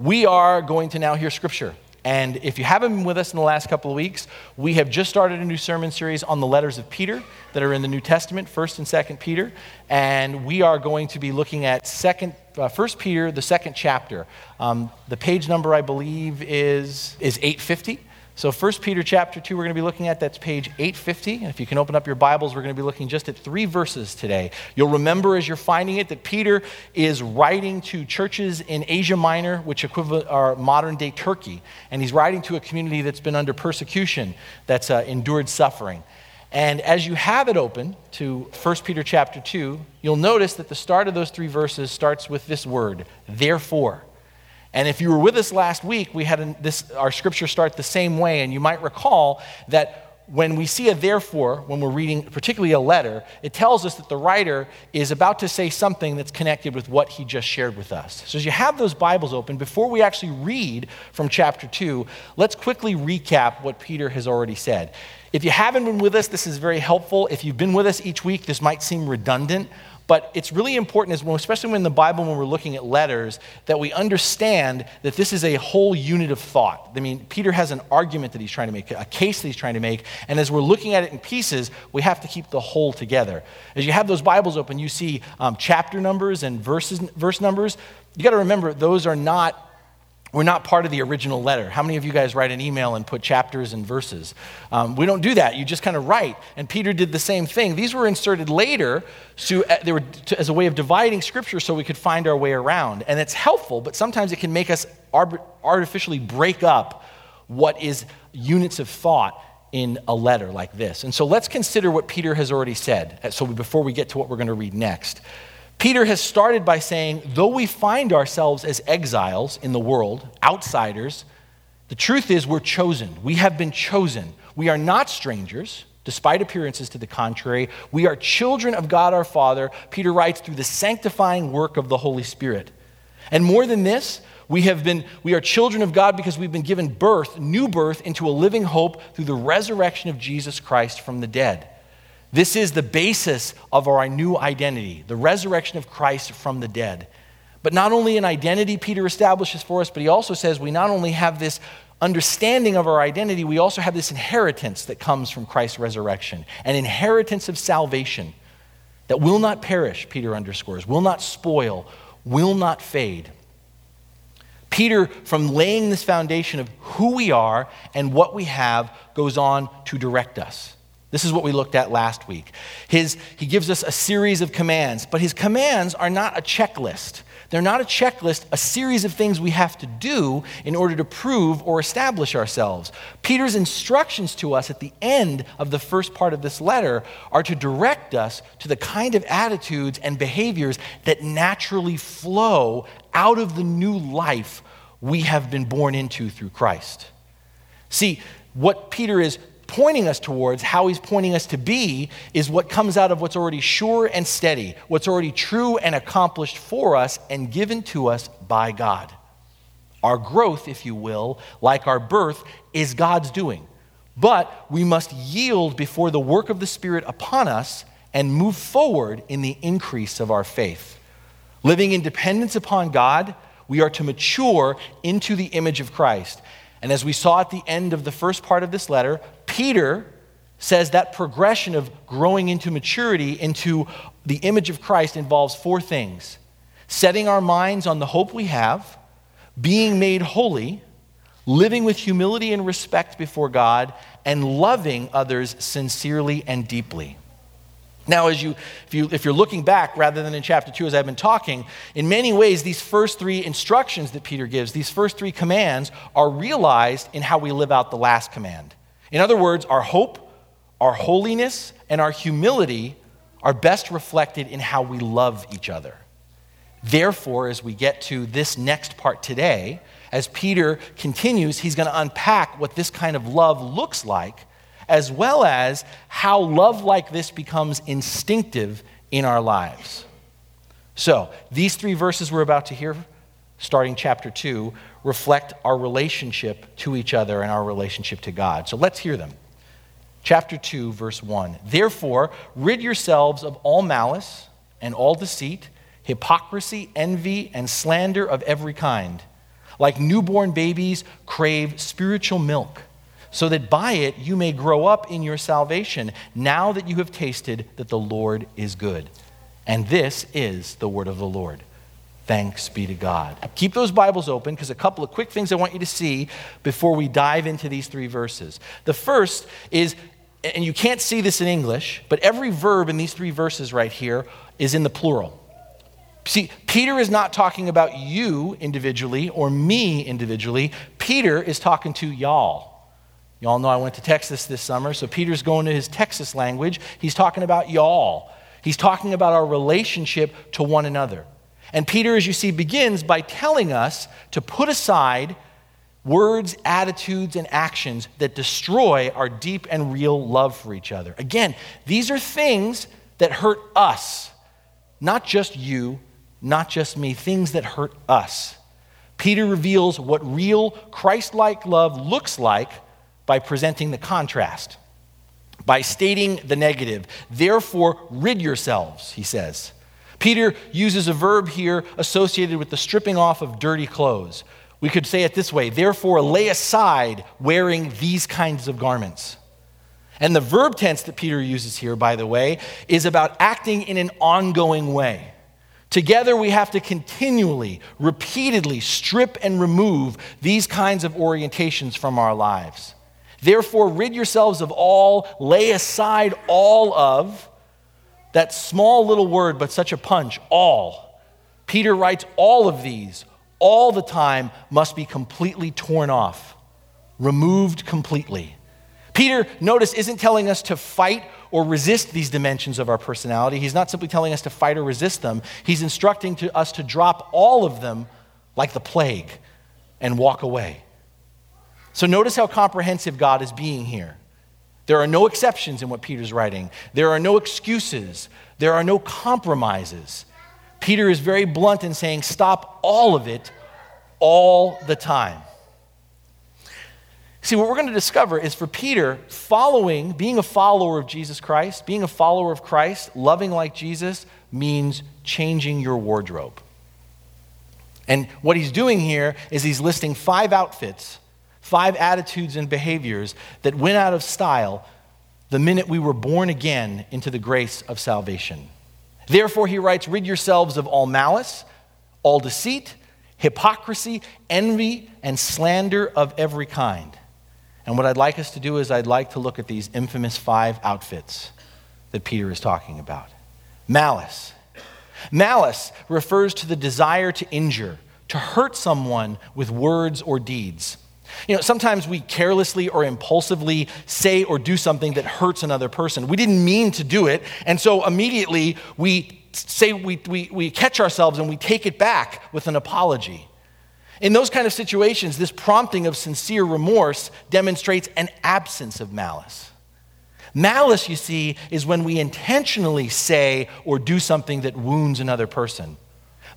we are going to now hear scripture. And if you haven't been with us in the last couple of weeks, we have just started a new sermon series on the letters of Peter that are in the New Testament, 1st and 2nd Peter. And we are going to be looking at second, uh, 1 Peter, the second chapter. Um, the page number, I believe, is, is 850. So 1 Peter chapter 2 we're going to be looking at that's page 850 and if you can open up your Bibles we're going to be looking just at 3 verses today. You'll remember as you're finding it that Peter is writing to churches in Asia Minor which equivalent are modern day Turkey and he's writing to a community that's been under persecution that's uh, endured suffering. And as you have it open to 1 Peter chapter 2, you'll notice that the start of those 3 verses starts with this word, therefore. And if you were with us last week, we had this, our scripture start the same way. And you might recall that when we see a therefore, when we're reading particularly a letter, it tells us that the writer is about to say something that's connected with what he just shared with us. So as you have those Bibles open, before we actually read from chapter 2, let's quickly recap what Peter has already said. If you haven't been with us, this is very helpful. If you've been with us each week, this might seem redundant, but it's really important, as well, especially in the Bible when we're looking at letters, that we understand that this is a whole unit of thought. I mean, Peter has an argument that he's trying to make, a case that he's trying to make, and as we're looking at it in pieces, we have to keep the whole together. As you have those Bibles open, you see um, chapter numbers and verses, verse numbers. You got to remember, those are not we're not part of the original letter. How many of you guys write an email and put chapters and verses? Um, we don't do that. You just kind of write. And Peter did the same thing. These were inserted later so, uh, they were to, as a way of dividing scripture so we could find our way around. And it's helpful, but sometimes it can make us artificially break up what is units of thought in a letter like this. And so let's consider what Peter has already said uh, so before we get to what we're going to read next. Peter has started by saying, though we find ourselves as exiles in the world, outsiders, the truth is we're chosen. We have been chosen. We are not strangers, despite appearances to the contrary. We are children of God our Father, Peter writes, through the sanctifying work of the Holy Spirit. And more than this, we, have been, we are children of God because we've been given birth, new birth, into a living hope through the resurrection of Jesus Christ from the dead. This is the basis of our new identity, the resurrection of Christ from the dead. But not only an identity Peter establishes for us, but he also says we not only have this understanding of our identity, we also have this inheritance that comes from Christ's resurrection an inheritance of salvation that will not perish, Peter underscores, will not spoil, will not fade. Peter, from laying this foundation of who we are and what we have, goes on to direct us. This is what we looked at last week. His, he gives us a series of commands, but his commands are not a checklist. They're not a checklist, a series of things we have to do in order to prove or establish ourselves. Peter's instructions to us at the end of the first part of this letter are to direct us to the kind of attitudes and behaviors that naturally flow out of the new life we have been born into through Christ. See, what Peter is pointing us towards, how he's pointing us to be, is what comes out of what's already sure and steady, what's already true and accomplished for us and given to us by God. Our growth, if you will, like our birth, is God's doing. But we must yield before the work of the Spirit upon us and move forward in the increase of our faith. Living in dependence upon God, we are to mature into the image of Christ. And as we saw at the end of the first part of this letter, Peter says that progression of growing into maturity, into the image of Christ, involves four things setting our minds on the hope we have, being made holy, living with humility and respect before God, and loving others sincerely and deeply. Now, as you if, you, if you're looking back rather than in chapter 2 as I've been talking, in many ways, these first three instructions that Peter gives, these first three commands, are realized in how we live out the last command. In other words, our hope, our holiness, and our humility are best reflected in how we love each other. Therefore, as we get to this next part today, as Peter continues, he's going to unpack what this kind of love looks like as well as how love like this becomes instinctive in our lives. So, these three verses we're about to hear, starting chapter 2, reflect our relationship to each other and our relationship to God. So, let's hear them. Chapter 2, verse 1. Therefore, rid yourselves of all malice and all deceit, hypocrisy, envy, and slander of every kind. like newborn babies, crave spiritual milk, so that by it you may grow up in your salvation, now that you have tasted that the Lord is good. And this is the word of the Lord. Thanks be to God. Keep those Bibles open because a couple of quick things I want you to see before we dive into these three verses. The first is, and you can't see this in English, but every verb in these three verses right here is in the plural. See, Peter is not talking about you individually or me individually. Peter is talking to y'all. Y'all know I went to Texas this summer, so Peter's going to his Texas language. He's talking about y'all. He's talking about our relationship to one another. And Peter, as you see, begins by telling us to put aside words, attitudes, and actions that destroy our deep and real love for each other. Again, these are things that hurt us, not just you, not just me, things that hurt us. Peter reveals what real Christ like love looks like by presenting the contrast, by stating the negative. Therefore, rid yourselves, he says. Peter uses a verb here associated with the stripping off of dirty clothes. We could say it this way therefore, lay aside wearing these kinds of garments. And the verb tense that Peter uses here, by the way, is about acting in an ongoing way. Together, we have to continually, repeatedly strip and remove these kinds of orientations from our lives. Therefore, rid yourselves of all, lay aside all of that small little word, but such a punch, all. Peter writes, all of these, all the time, must be completely torn off, removed completely. Peter, notice, isn't telling us to fight or resist these dimensions of our personality. He's not simply telling us to fight or resist them. He's instructing to us to drop all of them like the plague and walk away. So notice how comprehensive God is being here. There are no exceptions in what Peter's writing. There are no excuses. There are no compromises. Peter is very blunt in saying, stop all of it all the time. See, what we're going to discover is for Peter, following, being a follower of Jesus Christ, being a follower of Christ, loving like Jesus, means changing your wardrobe. And what he's doing here is he's listing five outfits, five attitudes and behaviors that went out of style the minute we were born again into the grace of salvation. Therefore, he writes, Rid yourselves of all malice, all deceit, hypocrisy, envy, and slander of every kind. And what I'd like us to do is, I'd like to look at these infamous five outfits that Peter is talking about. Malice. Malice refers to the desire to injure, to hurt someone with words or deeds. You know, sometimes we carelessly or impulsively say or do something that hurts another person. We didn't mean to do it, and so immediately we say we, we, we catch ourselves and we take it back with an apology. In those kind of situations, this prompting of sincere remorse demonstrates an absence of malice. Malice, you see, is when we intentionally say or do something that wounds another person.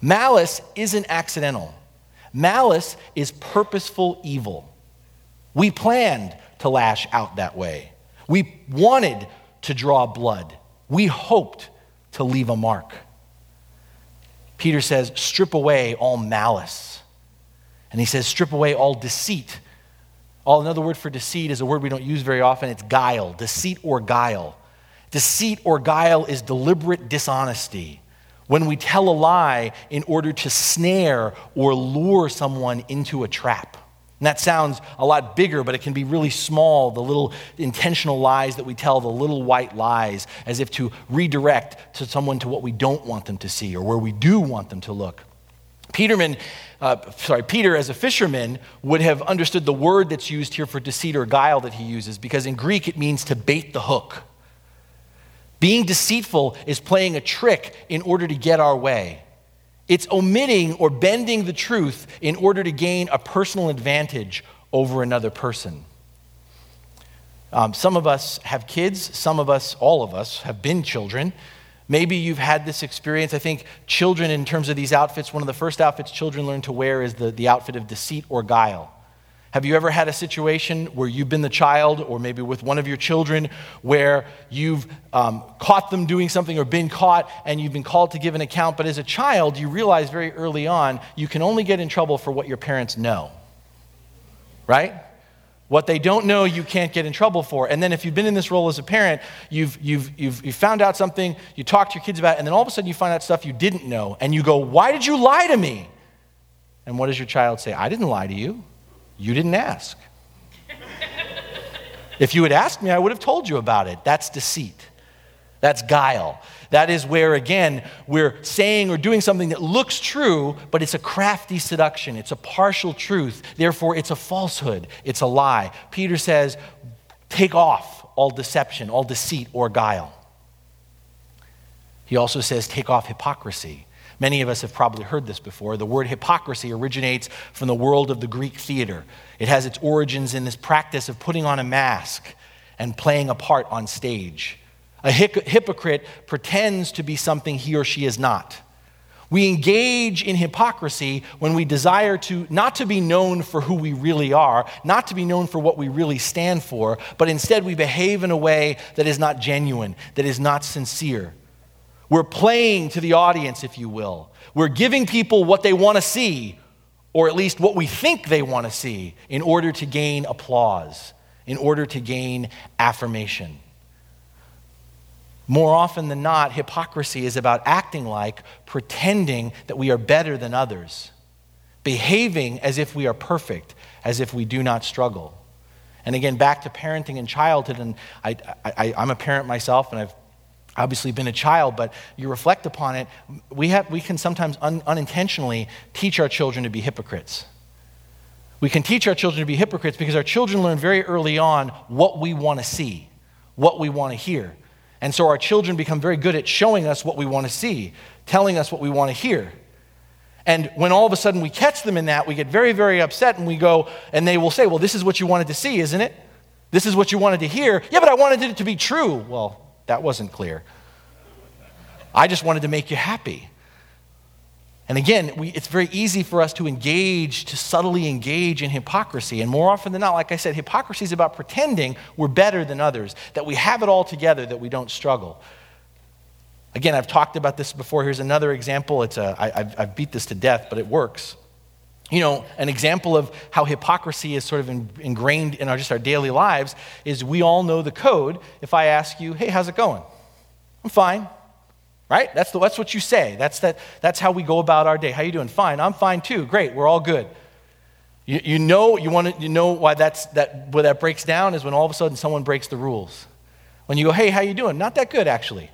Malice isn't accidental, malice is purposeful evil. We planned to lash out that way, we wanted to draw blood, we hoped to leave a mark. Peter says, strip away all malice. And he says, strip away all deceit. All another word for deceit is a word we don't use very often. It's guile, deceit or guile. Deceit or guile is deliberate dishonesty. When we tell a lie in order to snare or lure someone into a trap. And that sounds a lot bigger, but it can be really small the little intentional lies that we tell, the little white lies, as if to redirect to someone to what we don't want them to see or where we do want them to look. Peterman, uh, sorry, Peter, as a fisherman, would have understood the word that's used here for deceit or guile that he uses, because in Greek it means to bait the hook. Being deceitful is playing a trick in order to get our way. It's omitting or bending the truth in order to gain a personal advantage over another person. Um, some of us have kids, some of us, all of us, have been children. Maybe you've had this experience. I think children, in terms of these outfits, one of the first outfits children learn to wear is the, the outfit of deceit or guile. Have you ever had a situation where you've been the child, or maybe with one of your children, where you've um, caught them doing something or been caught and you've been called to give an account, but as a child, you realize very early on you can only get in trouble for what your parents know? Right? What they don't know, you can't get in trouble for. And then if you've been in this role as a parent, you've, you've, you've, you've found out something, you talk to your kids about it, and then all of a sudden you find out stuff you didn't know, and you go, Why did you lie to me? And what does your child say? I didn't lie to you. You didn't ask. if you had asked me, I would have told you about it. That's deceit. That's guile. That is where, again, we're saying or doing something that looks true, but it's a crafty seduction. It's a partial truth. Therefore, it's a falsehood. It's a lie. Peter says, take off all deception, all deceit, or guile. He also says, take off hypocrisy. Many of us have probably heard this before. The word hypocrisy originates from the world of the Greek theater. It has its origins in this practice of putting on a mask and playing a part on stage. A hypocrite pretends to be something he or she is not. We engage in hypocrisy when we desire to not to be known for who we really are, not to be known for what we really stand for, but instead we behave in a way that is not genuine, that is not sincere. We're playing to the audience, if you will. We're giving people what they want to see, or at least what we think they want to see, in order to gain applause, in order to gain affirmation. More often than not, hypocrisy is about acting like, pretending that we are better than others, behaving as if we are perfect, as if we do not struggle. And again, back to parenting and childhood, and I, I, I'm a parent myself, and I've obviously been a child, but you reflect upon it, we, have, we can sometimes un, unintentionally teach our children to be hypocrites. We can teach our children to be hypocrites because our children learn very early on what we want to see, what we want to hear. And so our children become very good at showing us what we want to see, telling us what we want to hear. And when all of a sudden we catch them in that, we get very, very upset and we go, and they will say, Well, this is what you wanted to see, isn't it? This is what you wanted to hear. Yeah, but I wanted it to be true. Well, that wasn't clear. I just wanted to make you happy. And again, we, it's very easy for us to engage, to subtly engage in hypocrisy. And more often than not, like I said, hypocrisy is about pretending we're better than others, that we have it all together, that we don't struggle. Again, I've talked about this before. Here's another example. It's a, I, I've, I've beat this to death, but it works. You know, an example of how hypocrisy is sort of in, ingrained in our, just our daily lives is we all know the code. If I ask you, hey, how's it going? I'm fine. Right? That's, the, that's what you say. That's, that, that's how we go about our day. How you doing? Fine. I'm fine too. Great. We're all good. You, you know, you, want to, you know why that's, that, where that breaks down is when all of a sudden someone breaks the rules. When you go, hey, how you doing? Not that good, actually.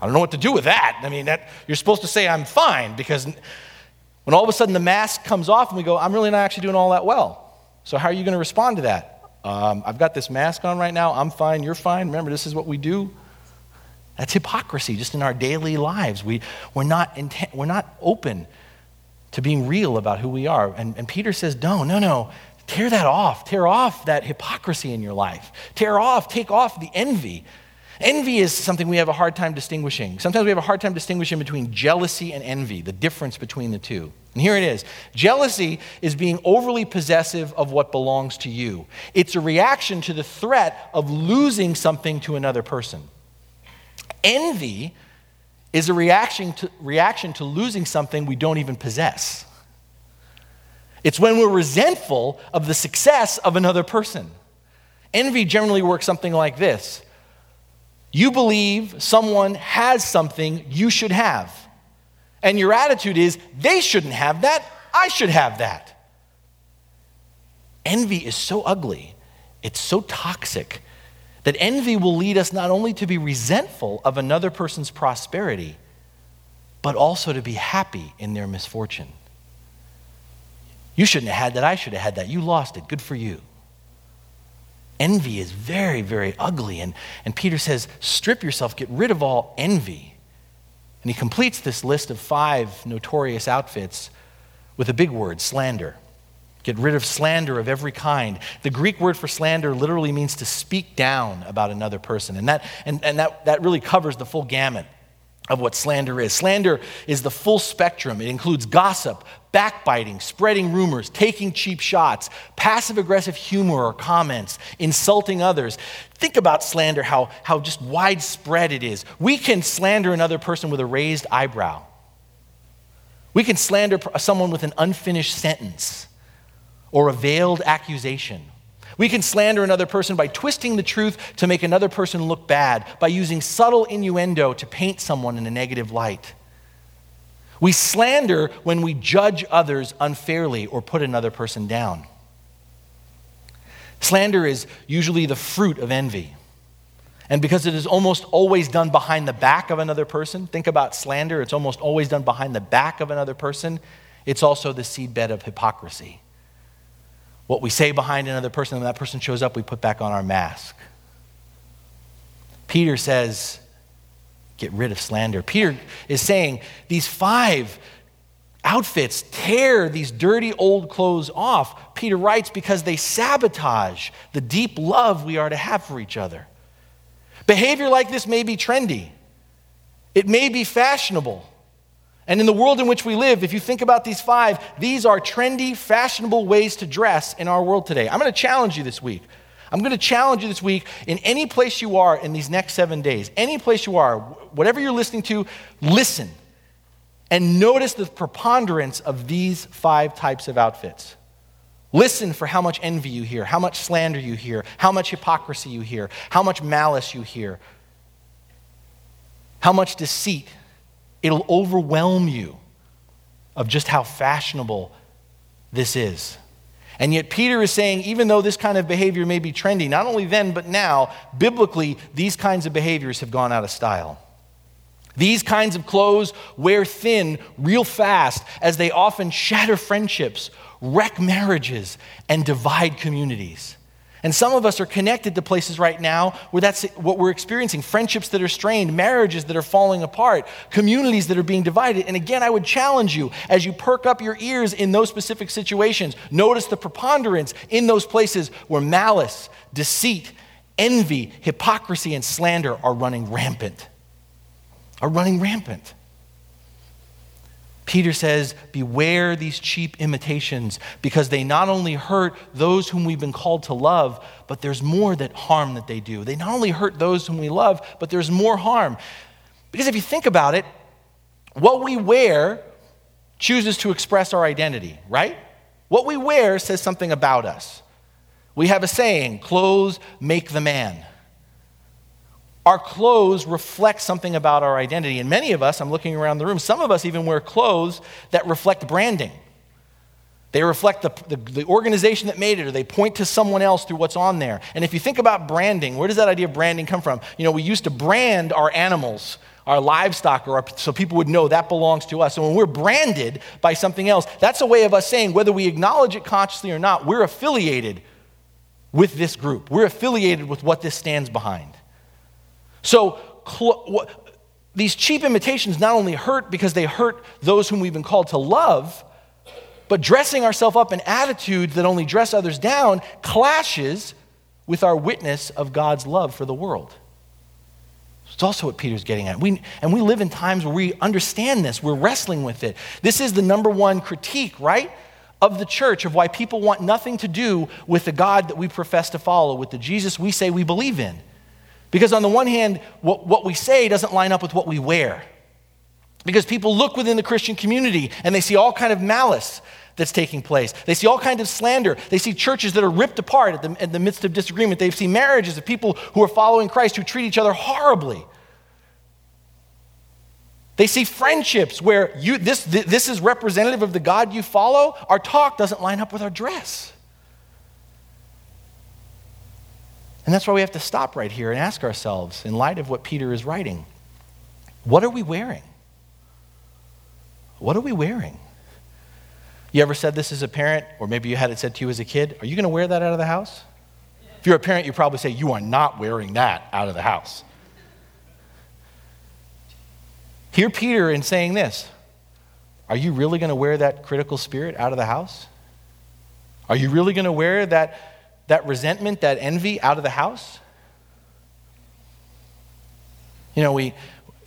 I don't know what to do with that. I mean, that, you're supposed to say I'm fine because when all of a sudden the mask comes off and we go, I'm really not actually doing all that well. So, how are you going to respond to that? Um, I've got this mask on right now. I'm fine. You're fine. Remember, this is what we do. That's hypocrisy just in our daily lives. We, we're, not intent, we're not open to being real about who we are. And, and Peter says, No, no, no. Tear that off. Tear off that hypocrisy in your life. Tear off, take off the envy. Envy is something we have a hard time distinguishing. Sometimes we have a hard time distinguishing between jealousy and envy, the difference between the two. And here it is jealousy is being overly possessive of what belongs to you, it's a reaction to the threat of losing something to another person. Envy is a reaction to, reaction to losing something we don't even possess. It's when we're resentful of the success of another person. Envy generally works something like this you believe someone has something you should have. And your attitude is, they shouldn't have that, I should have that. Envy is so ugly, it's so toxic, that envy will lead us not only to be resentful of another person's prosperity, but also to be happy in their misfortune. You shouldn't have had that, I should have had that. You lost it, good for you. Envy is very, very ugly. And, and Peter says, strip yourself, get rid of all envy. And he completes this list of five notorious outfits with a big word slander. Get rid of slander of every kind. The Greek word for slander literally means to speak down about another person. And that, and, and that, that really covers the full gamut. Of what slander is. Slander is the full spectrum. It includes gossip, backbiting, spreading rumors, taking cheap shots, passive aggressive humor or comments, insulting others. Think about slander, how, how just widespread it is. We can slander another person with a raised eyebrow, we can slander someone with an unfinished sentence or a veiled accusation. We can slander another person by twisting the truth to make another person look bad, by using subtle innuendo to paint someone in a negative light. We slander when we judge others unfairly or put another person down. Slander is usually the fruit of envy. And because it is almost always done behind the back of another person, think about slander, it's almost always done behind the back of another person. It's also the seedbed of hypocrisy. What we say behind another person, when that person shows up, we put back on our mask. Peter says, get rid of slander. Peter is saying these five outfits tear these dirty old clothes off. Peter writes because they sabotage the deep love we are to have for each other. Behavior like this may be trendy, it may be fashionable. And in the world in which we live, if you think about these five, these are trendy, fashionable ways to dress in our world today. I'm going to challenge you this week. I'm going to challenge you this week in any place you are in these next seven days, any place you are, whatever you're listening to, listen and notice the preponderance of these five types of outfits. Listen for how much envy you hear, how much slander you hear, how much hypocrisy you hear, how much malice you hear, how much deceit It'll overwhelm you of just how fashionable this is. And yet, Peter is saying, even though this kind of behavior may be trendy, not only then, but now, biblically, these kinds of behaviors have gone out of style. These kinds of clothes wear thin real fast as they often shatter friendships, wreck marriages, and divide communities. And some of us are connected to places right now where that's what we're experiencing friendships that are strained, marriages that are falling apart, communities that are being divided. And again, I would challenge you as you perk up your ears in those specific situations, notice the preponderance in those places where malice, deceit, envy, hypocrisy, and slander are running rampant. Are running rampant. Peter says, Beware these cheap imitations because they not only hurt those whom we've been called to love, but there's more that harm that they do. They not only hurt those whom we love, but there's more harm. Because if you think about it, what we wear chooses to express our identity, right? What we wear says something about us. We have a saying clothes make the man. Our clothes reflect something about our identity. And many of us, I'm looking around the room, some of us even wear clothes that reflect branding. They reflect the, the, the, organization that made it, or they point to someone else through what's on there. And if you think about branding, where does that idea of branding come from? You know, we used to brand our animals, our livestock, or our, so people would know that belongs to us. So when we're branded by something else, that's a way of us saying, whether we acknowledge it consciously or not, we're affiliated with this group. We're affiliated with what this stands behind. So, cl- these cheap imitations not only hurt because they hurt those whom we've been called to love, but dressing ourselves up in attitudes that only dress others down clashes with our witness of God's love for the world. It's also what Peter's getting at. We, and we live in times where we understand this, we're wrestling with it. This is the number one critique, right? Of the church, of why people want nothing to do with the God that we profess to follow, with the Jesus we say we believe in. Because on the one hand, what, what we say doesn't line up with what we wear. Because people look within the Christian community and they see all kind of malice that's taking place. They see all kinds of slander. They see churches that are ripped apart at the, in the midst of disagreement. They see marriages of people who are following Christ who treat each other horribly. They see friendships where you, this, this is representative of the God you follow. Our talk doesn't line up with our dress. And that's why we have to stop right here and ask ourselves, in light of what Peter is writing, what are we wearing? What are we wearing? You ever said this as a parent, or maybe you had it said to you as a kid? Are you going to wear that out of the house? If you're a parent, you probably say, You are not wearing that out of the house. Hear Peter in saying this Are you really going to wear that critical spirit out of the house? Are you really going to wear that that resentment, that envy out of the house? You know, we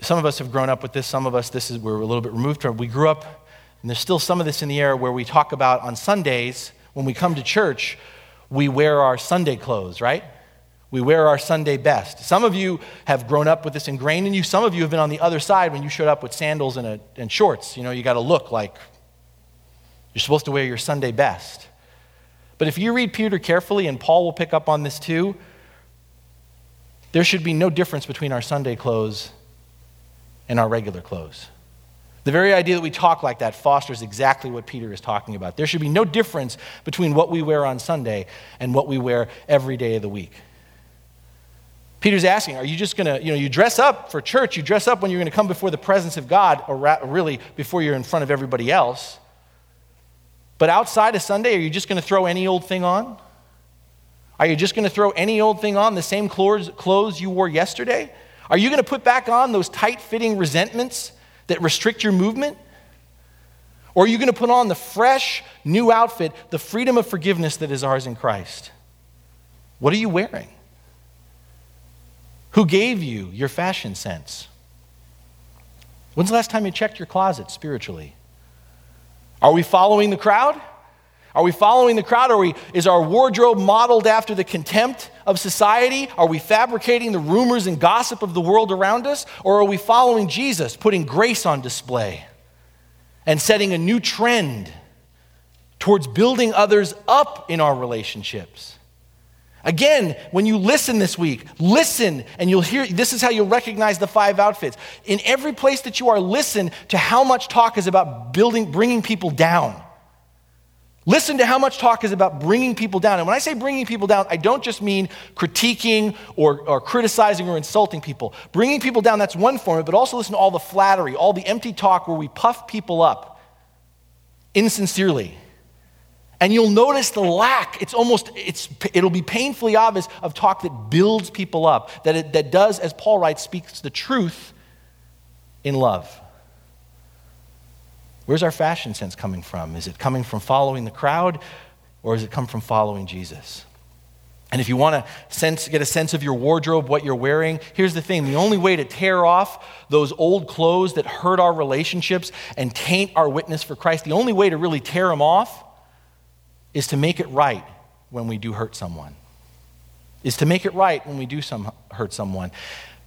some of us have grown up with this, some of us, this is, we're a little bit removed from it. We grew up, and there's still some of this in the air where we talk about on Sundays, when we come to church, we wear our Sunday clothes, right? We wear our Sunday best. Some of you have grown up with this ingrained in you. Some of you have been on the other side when you showed up with sandals and, a, and shorts. You know, you got to look like you're supposed to wear your Sunday best. But if you read Peter carefully, and Paul will pick up on this too, there should be no difference between our Sunday clothes and our regular clothes. The very idea that we talk like that fosters exactly what Peter is talking about. There should be no difference between what we wear on Sunday and what we wear every day of the week. Peter's asking, are you just going to, you know, you dress up for church, you dress up when you're going to come before the presence of God, or really before you're in front of everybody else. But outside of Sunday, are you just going to throw any old thing on? Are you just going to throw any old thing on, the same clothes you wore yesterday? Are you going to put back on those tight fitting resentments that restrict your movement? Or are you going to put on the fresh, new outfit, the freedom of forgiveness that is ours in Christ? What are you wearing? Who gave you your fashion sense? When's the last time you checked your closet spiritually? Are we following the crowd? Are we following the crowd? Are we, is our wardrobe modeled after the contempt of society? Are we fabricating the rumors and gossip of the world around us? Or are we following Jesus, putting grace on display and setting a new trend towards building others up in our relationships? Again, when you listen this week, listen and you'll hear this is how you'll recognize the five outfits. In every place that you are, listen to how much talk is about building, bringing people down. Listen to how much talk is about bringing people down. And when I say bringing people down, I don't just mean critiquing or, or criticizing or insulting people. Bringing people down, that's one form, but also listen to all the flattery, all the empty talk where we puff people up insincerely and you'll notice the lack. It's almost, it's, it'll be painfully obvious of talk that builds people up, that, it, that does, as Paul writes, speaks the truth in love. Where's our fashion sense coming from? Is it coming from following the crowd, or does it come from following Jesus? And if you want to sense, get a sense of your wardrobe, what you're wearing, here's the thing the only way to tear off those old clothes that hurt our relationships and taint our witness for Christ, the only way to really tear them off is to make it right when we do hurt someone. Is to make it right when we do some, hurt someone.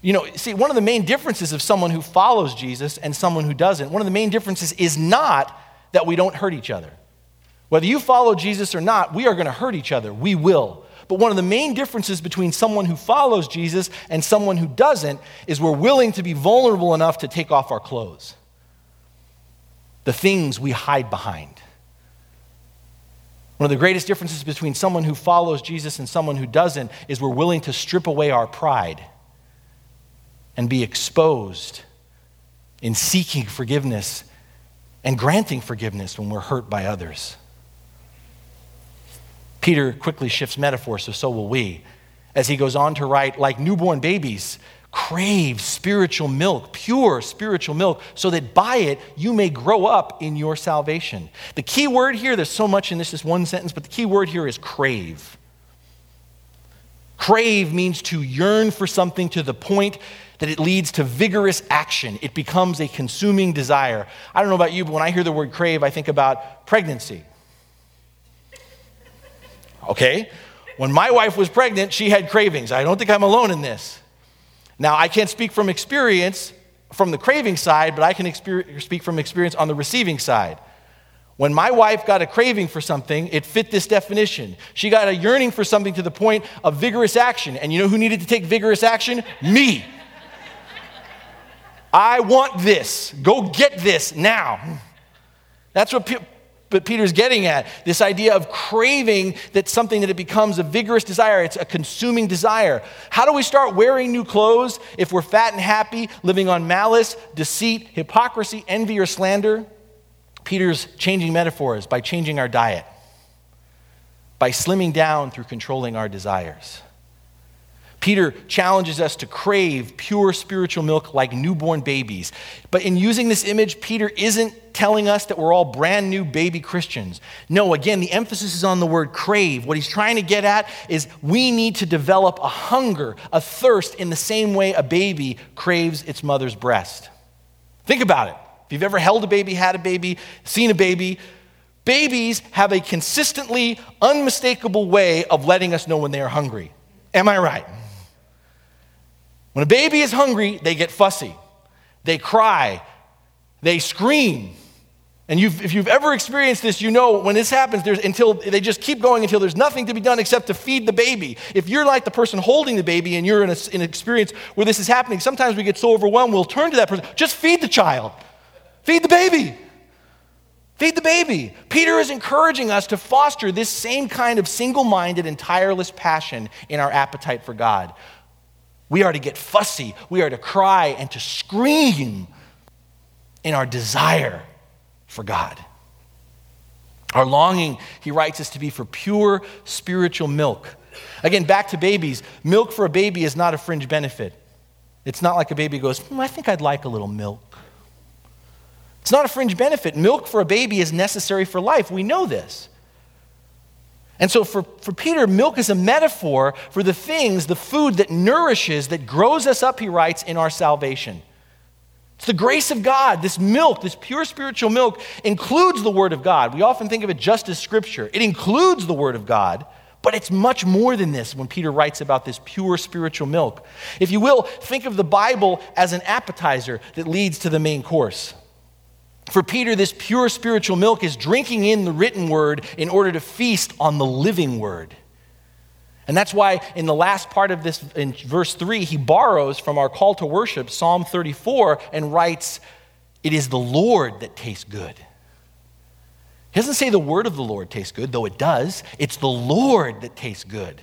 You know, see, one of the main differences of someone who follows Jesus and someone who doesn't, one of the main differences is not that we don't hurt each other. Whether you follow Jesus or not, we are going to hurt each other. We will. But one of the main differences between someone who follows Jesus and someone who doesn't is we're willing to be vulnerable enough to take off our clothes. The things we hide behind. One of the greatest differences between someone who follows Jesus and someone who doesn't is we're willing to strip away our pride and be exposed in seeking forgiveness and granting forgiveness when we're hurt by others. Peter quickly shifts metaphor, so so will we, as he goes on to write, like newborn babies, crave spiritual milk, pure spiritual milk, so that by it you may grow up in your salvation. The key word here, there's so much in this, this one sentence, but the key word here is crave. Crave means to yearn for something to the point that it leads to vigorous action. It becomes a consuming desire. I don't know about you, but when I hear the word crave, I think about pregnancy. Okay? When my wife was pregnant, she had cravings. I don't think I'm alone in this. Now, I can't speak from experience from the craving side, but I can speak from experience on the receiving side. When my wife got a craving for something, it fit this definition. She got a yearning for something to the point of vigorous action. And you know who needed to take vigorous action? Me. I want this. Go get this now. That's what but Peter's getting at this idea of craving that something that it becomes a vigorous desire, it's a consuming desire. How do we start wearing new clothes if we're fat and happy, living on malice, deceit, hypocrisy, envy, or slander? Peter's changing metaphors by changing our diet, by slimming down through controlling our desires. Peter challenges us to crave pure spiritual milk like newborn babies. But in using this image, Peter isn't telling us that we're all brand new baby Christians. No, again, the emphasis is on the word crave. What he's trying to get at is we need to develop a hunger, a thirst in the same way a baby craves its mother's breast. Think about it. If you've ever held a baby, had a baby, seen a baby, babies have a consistently unmistakable way of letting us know when they are hungry. Am I right? When a baby is hungry, they get fussy, they cry, they scream. And you've, if you've ever experienced this, you know when this happens, until they just keep going until there's nothing to be done except to feed the baby. If you're like the person holding the baby and you're in, a, in an experience where this is happening, sometimes we get so overwhelmed, we'll turn to that person, just feed the child, feed the baby. Feed the baby. Peter is encouraging us to foster this same kind of single minded and tireless passion in our appetite for God. We are to get fussy, we are to cry and to scream in our desire for God. Our longing, he writes us to be for pure spiritual milk. Again, back to babies. Milk for a baby is not a fringe benefit. It's not like a baby goes, hmm, I think I'd like a little milk. It's not a fringe benefit. Milk for a baby is necessary for life. We know this. And so for, for Peter, milk is a metaphor for the things, the food that nourishes, that grows us up, he writes, in our salvation. It's the grace of God. This milk, this pure spiritual milk, includes the Word of God. We often think of it just as Scripture. It includes the Word of God, but it's much more than this when Peter writes about this pure spiritual milk. If you will, think of the Bible as an appetizer that leads to the main course. For Peter, this pure spiritual milk is drinking in the written word in order to feast on the living word. And that's why in the last part of this, in verse 3, he borrows from our call to worship, Psalm 34, and writes, It is the Lord that tastes good. He doesn't say the word of the Lord tastes good, though it does. It's the Lord that tastes good.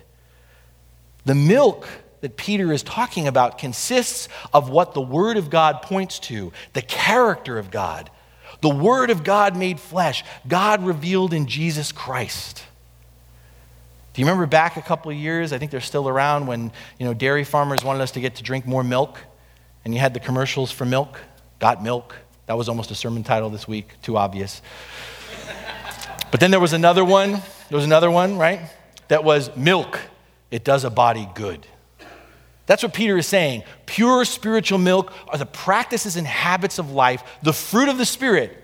The milk that Peter is talking about consists of what the Word of God points to the character of God, the Word of God made flesh, God revealed in Jesus Christ. Do you remember back a couple of years? I think they're still around when you know dairy farmers wanted us to get to drink more milk, and you had the commercials for milk. Got milk. That was almost a sermon title this week. Too obvious. but then there was another one. There was another one, right? That was milk. It does a body good. That's what Peter is saying. Pure spiritual milk are the practices and habits of life, the fruit of the Spirit.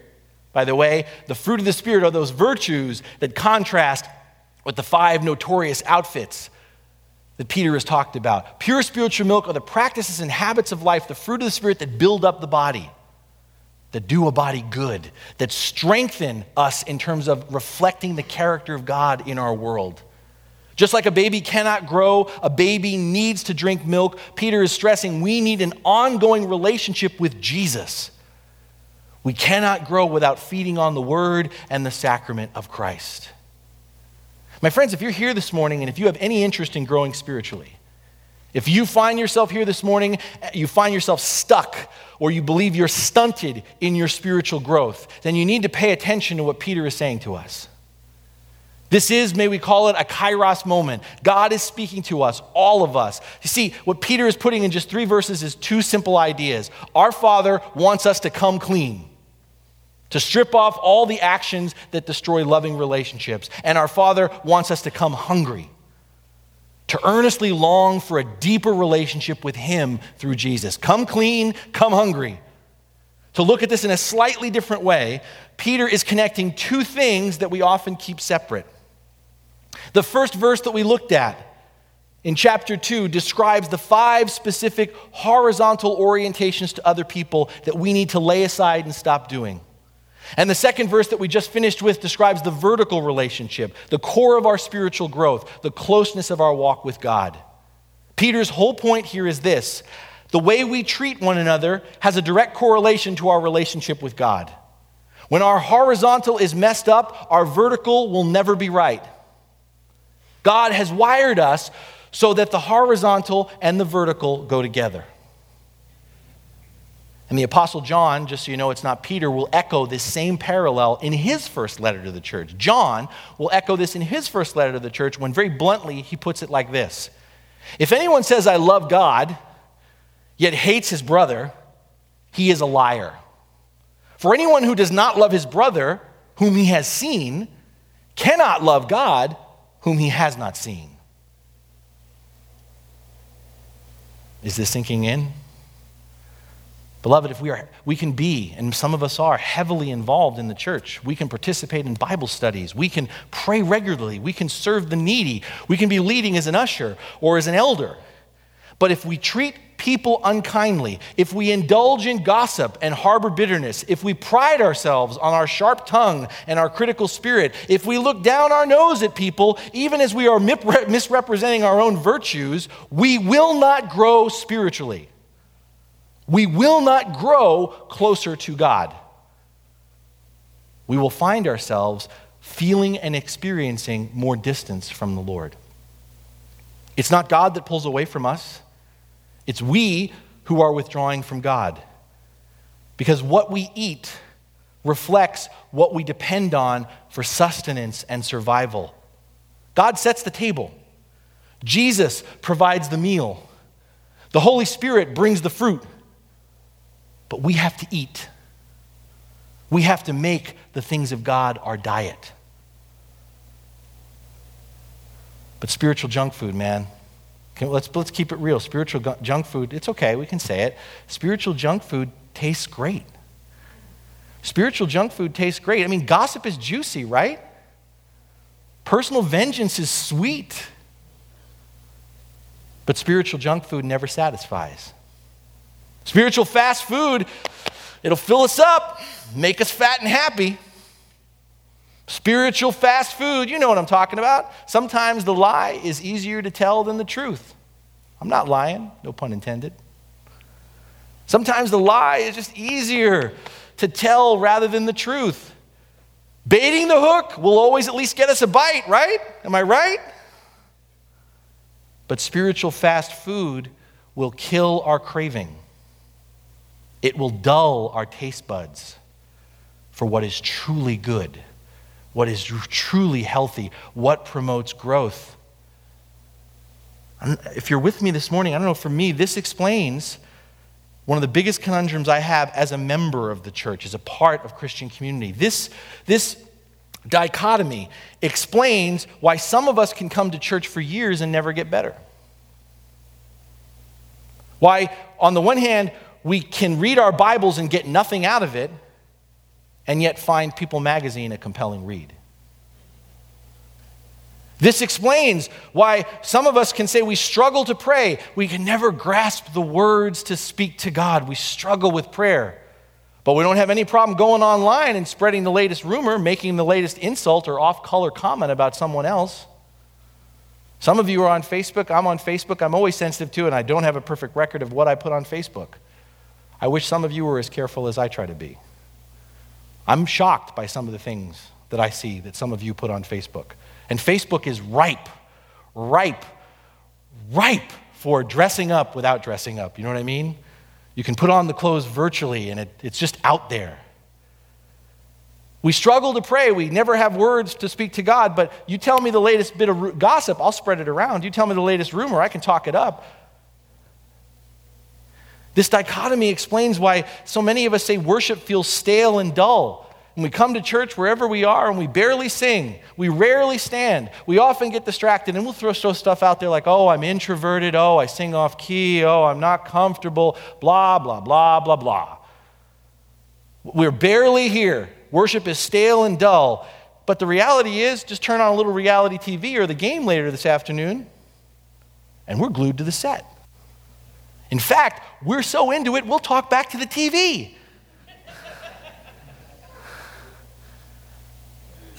By the way, the fruit of the Spirit are those virtues that contrast with the five notorious outfits that Peter has talked about. Pure spiritual milk are the practices and habits of life, the fruit of the Spirit that build up the body, that do a body good, that strengthen us in terms of reflecting the character of God in our world. Just like a baby cannot grow, a baby needs to drink milk. Peter is stressing we need an ongoing relationship with Jesus. We cannot grow without feeding on the word and the sacrament of Christ. My friends, if you're here this morning and if you have any interest in growing spiritually, if you find yourself here this morning, you find yourself stuck, or you believe you're stunted in your spiritual growth, then you need to pay attention to what Peter is saying to us. This is, may we call it, a kairos moment. God is speaking to us, all of us. You see, what Peter is putting in just three verses is two simple ideas. Our Father wants us to come clean, to strip off all the actions that destroy loving relationships. And our Father wants us to come hungry, to earnestly long for a deeper relationship with Him through Jesus. Come clean, come hungry. To look at this in a slightly different way, Peter is connecting two things that we often keep separate. The first verse that we looked at in chapter 2 describes the five specific horizontal orientations to other people that we need to lay aside and stop doing. And the second verse that we just finished with describes the vertical relationship, the core of our spiritual growth, the closeness of our walk with God. Peter's whole point here is this the way we treat one another has a direct correlation to our relationship with God. When our horizontal is messed up, our vertical will never be right. God has wired us so that the horizontal and the vertical go together. And the Apostle John, just so you know it's not Peter, will echo this same parallel in his first letter to the church. John will echo this in his first letter to the church when very bluntly he puts it like this If anyone says, I love God, yet hates his brother, he is a liar. For anyone who does not love his brother, whom he has seen, cannot love God, whom he has not seen. Is this sinking in? Beloved, if we are we can be, and some of us are, heavily involved in the church. We can participate in Bible studies. We can pray regularly. We can serve the needy. We can be leading as an usher or as an elder. But if we treat people unkindly, if we indulge in gossip and harbor bitterness, if we pride ourselves on our sharp tongue and our critical spirit, if we look down our nose at people, even as we are misrepresenting our own virtues, we will not grow spiritually we will not grow closer to God. We will find ourselves feeling and experiencing more distance from the Lord. It's not God that pulls away from us, it's we who are withdrawing from God. Because what we eat reflects what we depend on for sustenance and survival. God sets the table, Jesus provides the meal, the Holy Spirit brings the fruit. But we have to eat. We have to make the things of God our diet. But spiritual junk food, man, let's, let's keep it real. Spiritual junk food, it's okay, we can say it. Spiritual junk food tastes great. Spiritual junk food tastes great. I mean, gossip is juicy, right? Personal vengeance is sweet. But spiritual junk food never satisfies. Spiritual fast food, it'll fill us up, make us fat and happy. Spiritual fast food, you know what I'm talking about. Sometimes the lie is easier to tell than the truth. I'm not lying, no pun intended. Sometimes the lie is just easier to tell rather than the truth. Baiting the hook will always at least get us a bite, right? Am I right? But spiritual fast food will kill our craving. It will dull our taste buds for what is truly good, what is truly healthy, what promotes growth. If you're with me this morning, I don't know, for me, this explains one of the biggest conundrums I have as a member of the church, as a part of Christian community. This, this dichotomy explains why some of us can come to church for years and never get better. Why, on the one hand, we can read our Bibles and get nothing out of it, and yet find People magazine a compelling read. This explains why some of us can say we struggle to pray. We can never grasp the words to speak to God. We struggle with prayer. But we don't have any problem going online and spreading the latest rumor, making the latest insult or off color comment about someone else. Some of you are on Facebook. I'm on Facebook. I'm always sensitive to it, and I don't have a perfect record of what I put on Facebook. I wish some of you were as careful as I try to be. I'm shocked by some of the things that I see that some of you put on Facebook. And Facebook is ripe, ripe, ripe for dressing up without dressing up. You know what I mean? You can put on the clothes virtually and it, it's just out there. We struggle to pray. We never have words to speak to God, but you tell me the latest bit of gossip, I'll spread it around. You tell me the latest rumor, I can talk it up. This dichotomy explains why so many of us say worship feels stale and dull. When we come to church, wherever we are, and we barely sing, we rarely stand, we often get distracted and we'll throw stuff out there like, oh, I'm introverted, oh, I sing off key, oh, I'm not comfortable, blah, blah, blah, blah, blah. We're barely here. Worship is stale and dull. But the reality is, just turn on a little reality TV or the game later this afternoon, and we're glued to the set. In fact, we're so into it, we'll talk back to the TV.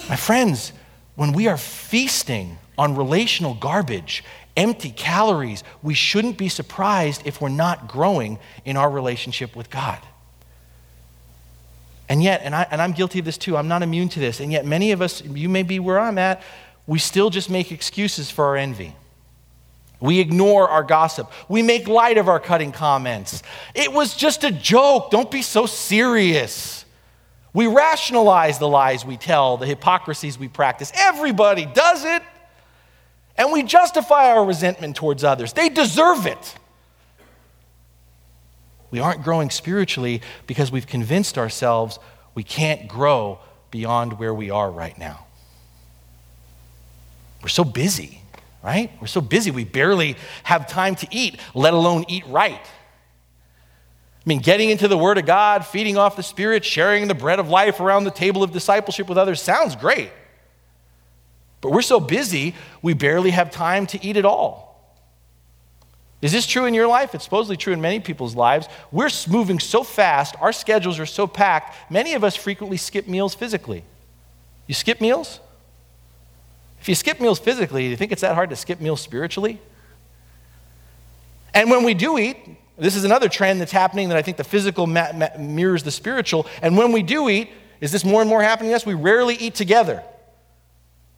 My friends, when we are feasting on relational garbage, empty calories, we shouldn't be surprised if we're not growing in our relationship with God. And yet, and, I, and I'm guilty of this too, I'm not immune to this, and yet many of us, you may be where I'm at, we still just make excuses for our envy. We ignore our gossip. We make light of our cutting comments. It was just a joke. Don't be so serious. We rationalize the lies we tell, the hypocrisies we practice. Everybody does it. And we justify our resentment towards others. They deserve it. We aren't growing spiritually because we've convinced ourselves we can't grow beyond where we are right now. We're so busy, right? We're so busy, we barely have time to eat, let alone eat right. I mean, getting into the Word of God, feeding off the Spirit, sharing the bread of life around the table of discipleship with others sounds great. But we're so busy, we barely have time to eat at all. Is this true in your life? It's supposedly true in many people's lives. We're moving so fast, our schedules are so packed, many of us frequently skip meals physically. You skip meals? If you skip meals physically, do you think it's that hard to skip meals spiritually? And when we do eat, this is another trend that's happening that I think the physical ma- ma- mirrors the spiritual. And when we do eat, is this more and more happening to us? We rarely eat together.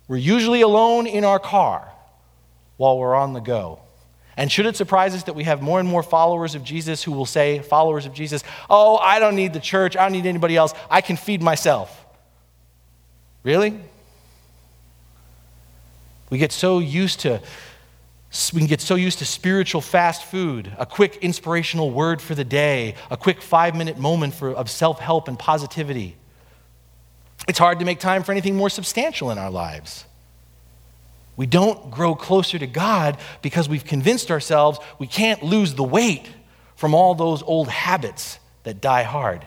We're usually alone in our car while we're on the go. And should it surprise us that we have more and more followers of Jesus who will say, followers of Jesus, oh, I don't need the church, I don't need anybody else, I can feed myself? Really? We get so used to we can get so used to spiritual fast food, a quick inspirational word for the day, a quick five minute moment for, of self help and positivity. It's hard to make time for anything more substantial in our lives. We don't grow closer to God because we've convinced ourselves we can't lose the weight from all those old habits that die hard.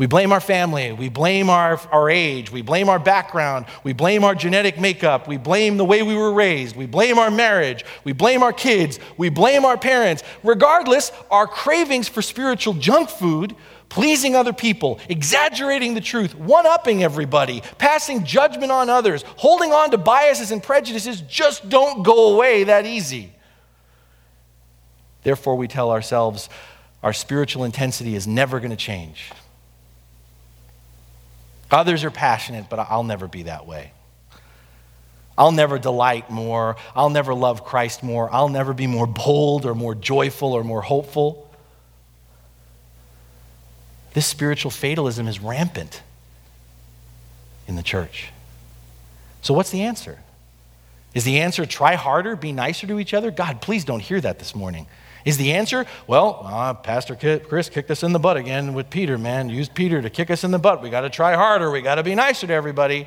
We blame our family, we blame our, our age, we blame our background, we blame our genetic makeup, we blame the way we were raised, we blame our marriage, we blame our kids, we blame our parents. Regardless, our cravings for spiritual junk food pleasing other people, exaggerating the truth, one upping everybody, passing judgment on others, holding on to biases and prejudices just don't go away that easy. Therefore, we tell ourselves our spiritual intensity is never going to change. Others are passionate, but I'll never be that way. I'll never delight more. I'll never love Christ more. I'll never be more bold or more joyful or more hopeful. This spiritual fatalism is rampant in the church. So, what's the answer? Is the answer try harder, be nicer to each other? God, please don't hear that this morning. Is the answer, well, uh, Pastor Chris kicked us in the butt again with Peter, man. Use Peter to kick us in the butt. We got to try harder. We got to be nicer to everybody.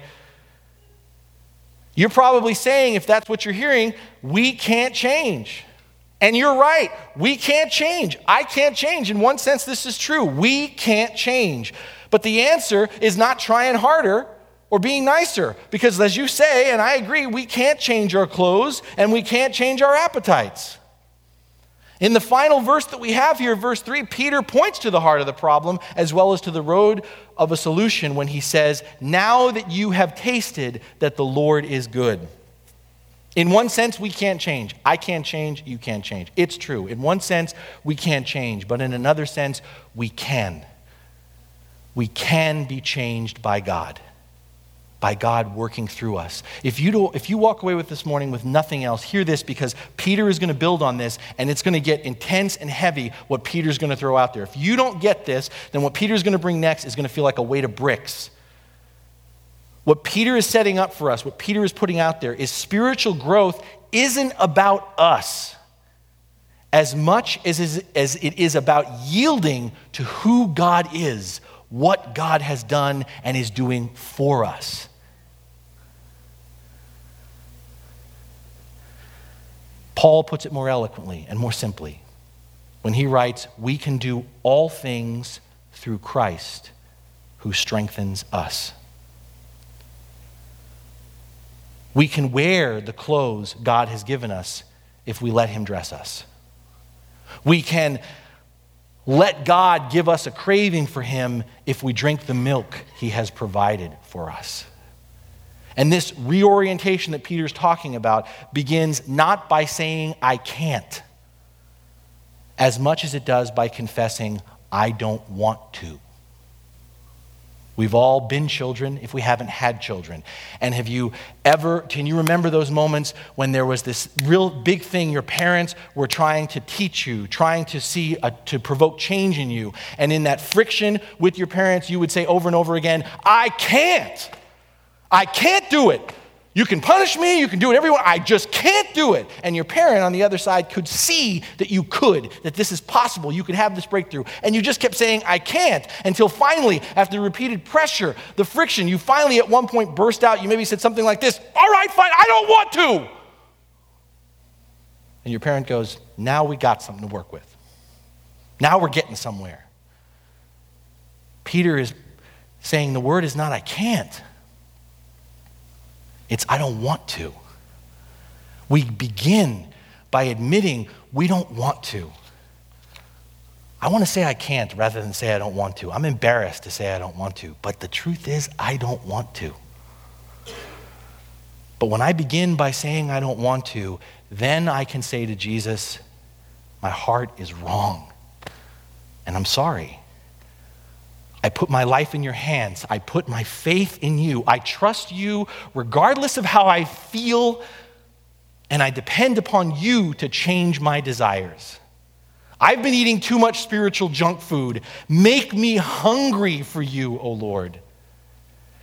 You're probably saying, if that's what you're hearing, we can't change. And you're right. We can't change. I can't change. In one sense, this is true. We can't change. But the answer is not trying harder or being nicer. Because as you say, and I agree, we can't change our clothes and we can't change our appetites. In the final verse that we have here, verse 3, Peter points to the heart of the problem as well as to the road of a solution when he says, Now that you have tasted that the Lord is good. In one sense, we can't change. I can't change, you can't change. It's true. In one sense, we can't change, but in another sense, we can. We can be changed by God, by God working through us. If you, do, if you walk away with this morning with nothing else, hear this because Peter is going to build on this and it's going to get intense and heavy what Peter's going to throw out there. If you don't get this, then what Peter's going to bring next is going to feel like a weight of bricks what Peter is setting up for us, what Peter is putting out there, is spiritual growth isn't about us as much as, as it is about yielding to who God is, what God has done and is doing for us. Paul puts it more eloquently and more simply when he writes, We can do all things through Christ who strengthens us. We can wear the clothes God has given us if we let Him dress us. We can let God give us a craving for Him if we drink the milk He has provided for us. And this reorientation that Peter's talking about begins not by saying, I can't, as much as it does by confessing, I don't want to. We've all been children if we haven't had children. And have you ever, can you remember those moments when there was this real big thing your parents were trying to teach you, trying to see, a, to provoke change in you? And in that friction with your parents, you would say over and over again, I can't. I can't do it. You can punish me, you can do whatever you want. I just can't do it. And your parent on the other side could see that you could, that this is possible. You could have this breakthrough. And you just kept saying, I can't, until finally, after repeated pressure, the friction, you finally at one point burst out. You maybe said something like this All right, fine, I don't want to. And your parent goes, Now we got something to work with. Now we're getting somewhere. Peter is saying the word is not, I can't. It's, I don't want to. We begin by admitting we don't want to. I want to say I can't rather than say I don't want to. I'm embarrassed to say I don't want to. But the truth is, I don't want to. But when I begin by saying I don't want to, then I can say to Jesus, My heart is wrong, and I'm sorry. I put my life in your hands. I put my faith in you. I trust you regardless of how I feel, and I depend upon you to change my desires. I've been eating too much spiritual junk food. Make me hungry for you, O Lord.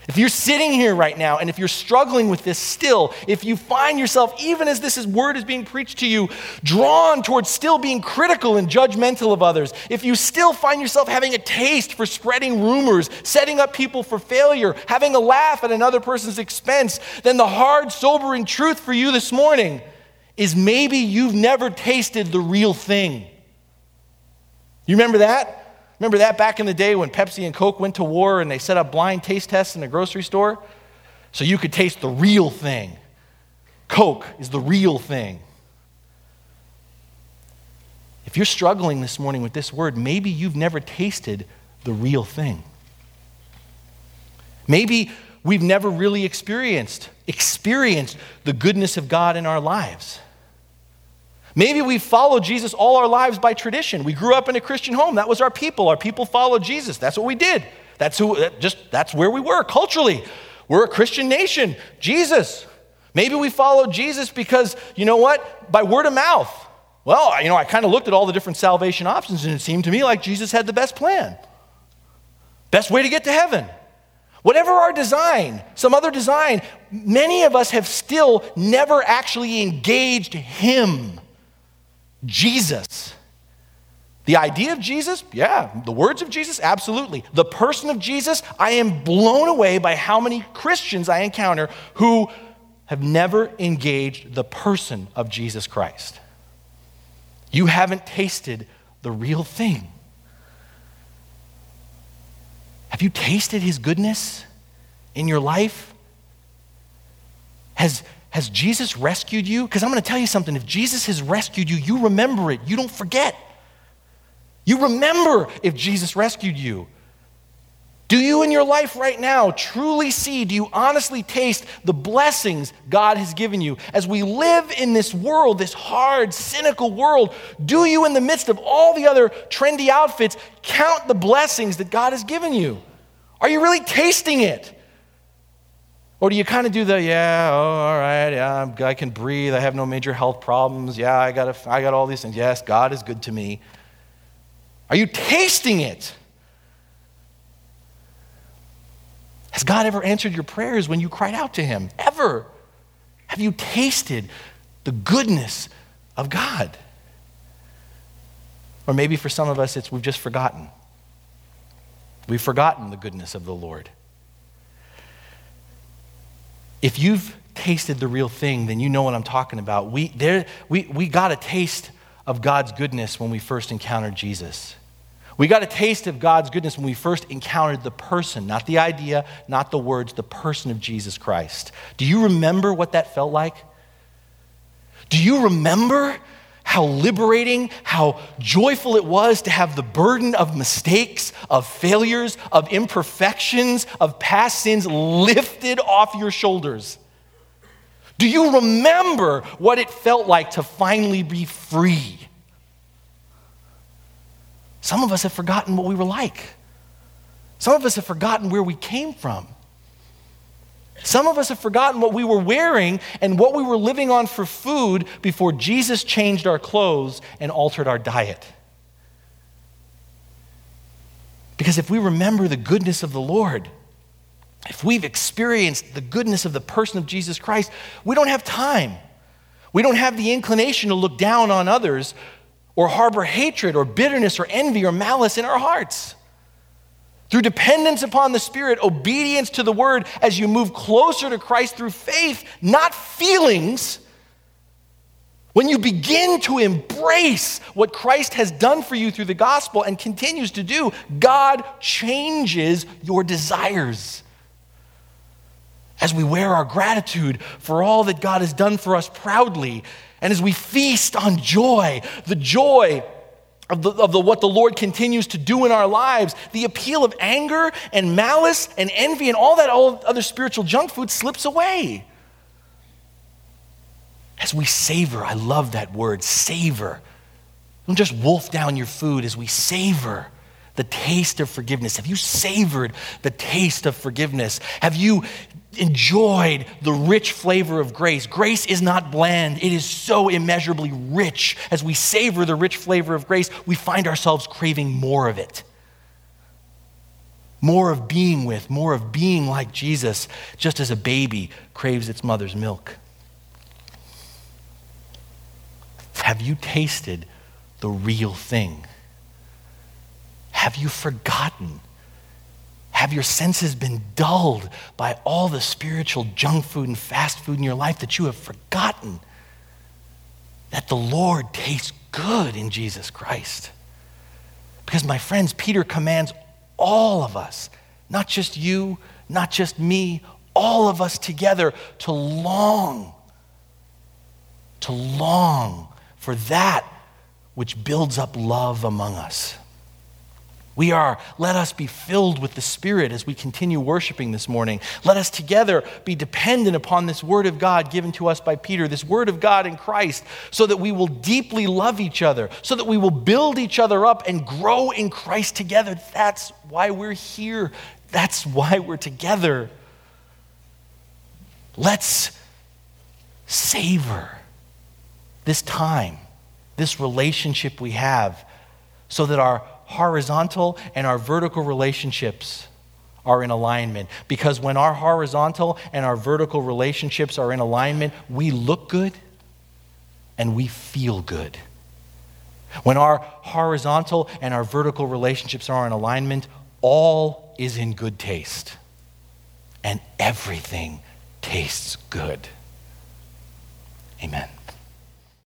If you're sitting here right now and if you're struggling with this still, if you find yourself, even as this word is being preached to you, drawn towards still being critical and judgmental of others, if you still find yourself having a taste for spreading rumors, setting up people for failure, having a laugh at another person's expense, then the hard, sobering truth for you this morning is maybe you've never tasted the real thing. You remember that? Remember that back in the day when Pepsi and Coke went to war and they set up blind taste tests in the grocery store? So you could taste the real thing. Coke is the real thing. If you're struggling this morning with this word, maybe you've never tasted the real thing. Maybe we've never really experienced experienced the goodness of God in our lives. Maybe we followed Jesus all our lives by tradition. We grew up in a Christian home. That was our people. Our people followed Jesus. That's what we did. That's who just that's where we were culturally. We're a Christian nation. Jesus. Maybe we followed Jesus because, you know what? By word of mouth. Well, you know, I kind of looked at all the different salvation options and it seemed to me like Jesus had the best plan. Best way to get to heaven. Whatever our design, some other design, many of us have still never actually engaged Him Jesus. The idea of Jesus, yeah. The words of Jesus, absolutely. The person of Jesus, I am blown away by how many Christians I encounter who have never engaged the person of Jesus Christ. You haven't tasted the real thing. Have you tasted his goodness in your life? Has, has Jesus rescued you? Because I'm going to tell you something. If Jesus has rescued you, you remember it. You don't forget. You remember if Jesus rescued you. Do you in your life right now truly see, do you honestly taste the blessings God has given you? As we live in this world, this hard, cynical world, do you, in the midst of all the other trendy outfits, count the blessings that God has given you? Are you really tasting it? Or do you kind of do the, yeah, oh, all right, yeah, I can breathe, I have no major health problems, yeah, I got, a, I got all these things, yes, God is good to me. Are you tasting it? Has God ever answered your prayers when you cried out to Him? Ever? Have you tasted the goodness of God? Or maybe for some of us, it's we've just forgotten. We've forgotten the goodness of the Lord. If you've tasted the real thing, then you know what I'm talking about. We, there, we, we got a taste of God's goodness when we first encountered Jesus. We got a taste of God's goodness when we first encountered the person, not the idea, not the words, the person of Jesus Christ. Do you remember what that felt like? Do you remember how liberating, how joyful it was to have the burden of mistakes, of failures, of imperfections, of past sins lifted off your shoulders. Do you remember what it felt like to finally be free? Some of us have forgotten what we were like. Some of us have forgotten where we came from. Some of us have forgotten what we were wearing and what we were living on for food before Jesus changed our clothes and altered our diet. Because if we remember the goodness of the Lord, if we've experienced the goodness of the person of Jesus Christ, we don't have time. We don't have the inclination to look down on others or harbor hatred or bitterness or envy or malice in our hearts. Through dependence upon the Spirit, obedience to the Word as you move closer to Christ through faith, not feelings, when you begin to embrace what Christ has done for you through the gospel and continues to do, God changes your desires. As we wear our gratitude for all that God has done for us proudly, and as we feast on joy, the joy of, the, of the, what the Lord continues to do in our lives, the appeal of anger and malice and envy and all that other spiritual junk food slips away. As we savor, I love that word, savor. Don't just wolf down your food as we savor the taste of forgiveness. Have you savored the taste of forgiveness? Have you enjoyed the rich flavor of grace? Grace is not bland, it is so immeasurably rich. As we savor the rich flavor of grace, we find ourselves craving more of it. More of being with, more of being like Jesus, just as a baby craves its mother's milk. Have you tasted the real thing? Have you forgotten? Have your senses been dulled by all the spiritual junk food and fast food in your life that you have forgotten that the Lord tastes good in Jesus Christ? Because, my friends, Peter commands all of us, not just you, not just me, all of us together to long, to long for that which builds up love among us. We are, let us be filled with the Spirit as we continue worshiping this morning. Let us together be dependent upon this Word of God given to us by Peter, this Word of God in Christ, so that we will deeply love each other, so that we will build each other up and grow in Christ together. That's why we're here. That's why we're together. Let's savor this time, this relationship we have, so that our horizontal and our vertical relationships are in alignment. Because when our horizontal and our vertical relationships are in alignment, we look good and we feel good. When our horizontal and our vertical relationships are in alignment, all is in good taste. And everything tastes good. Amen.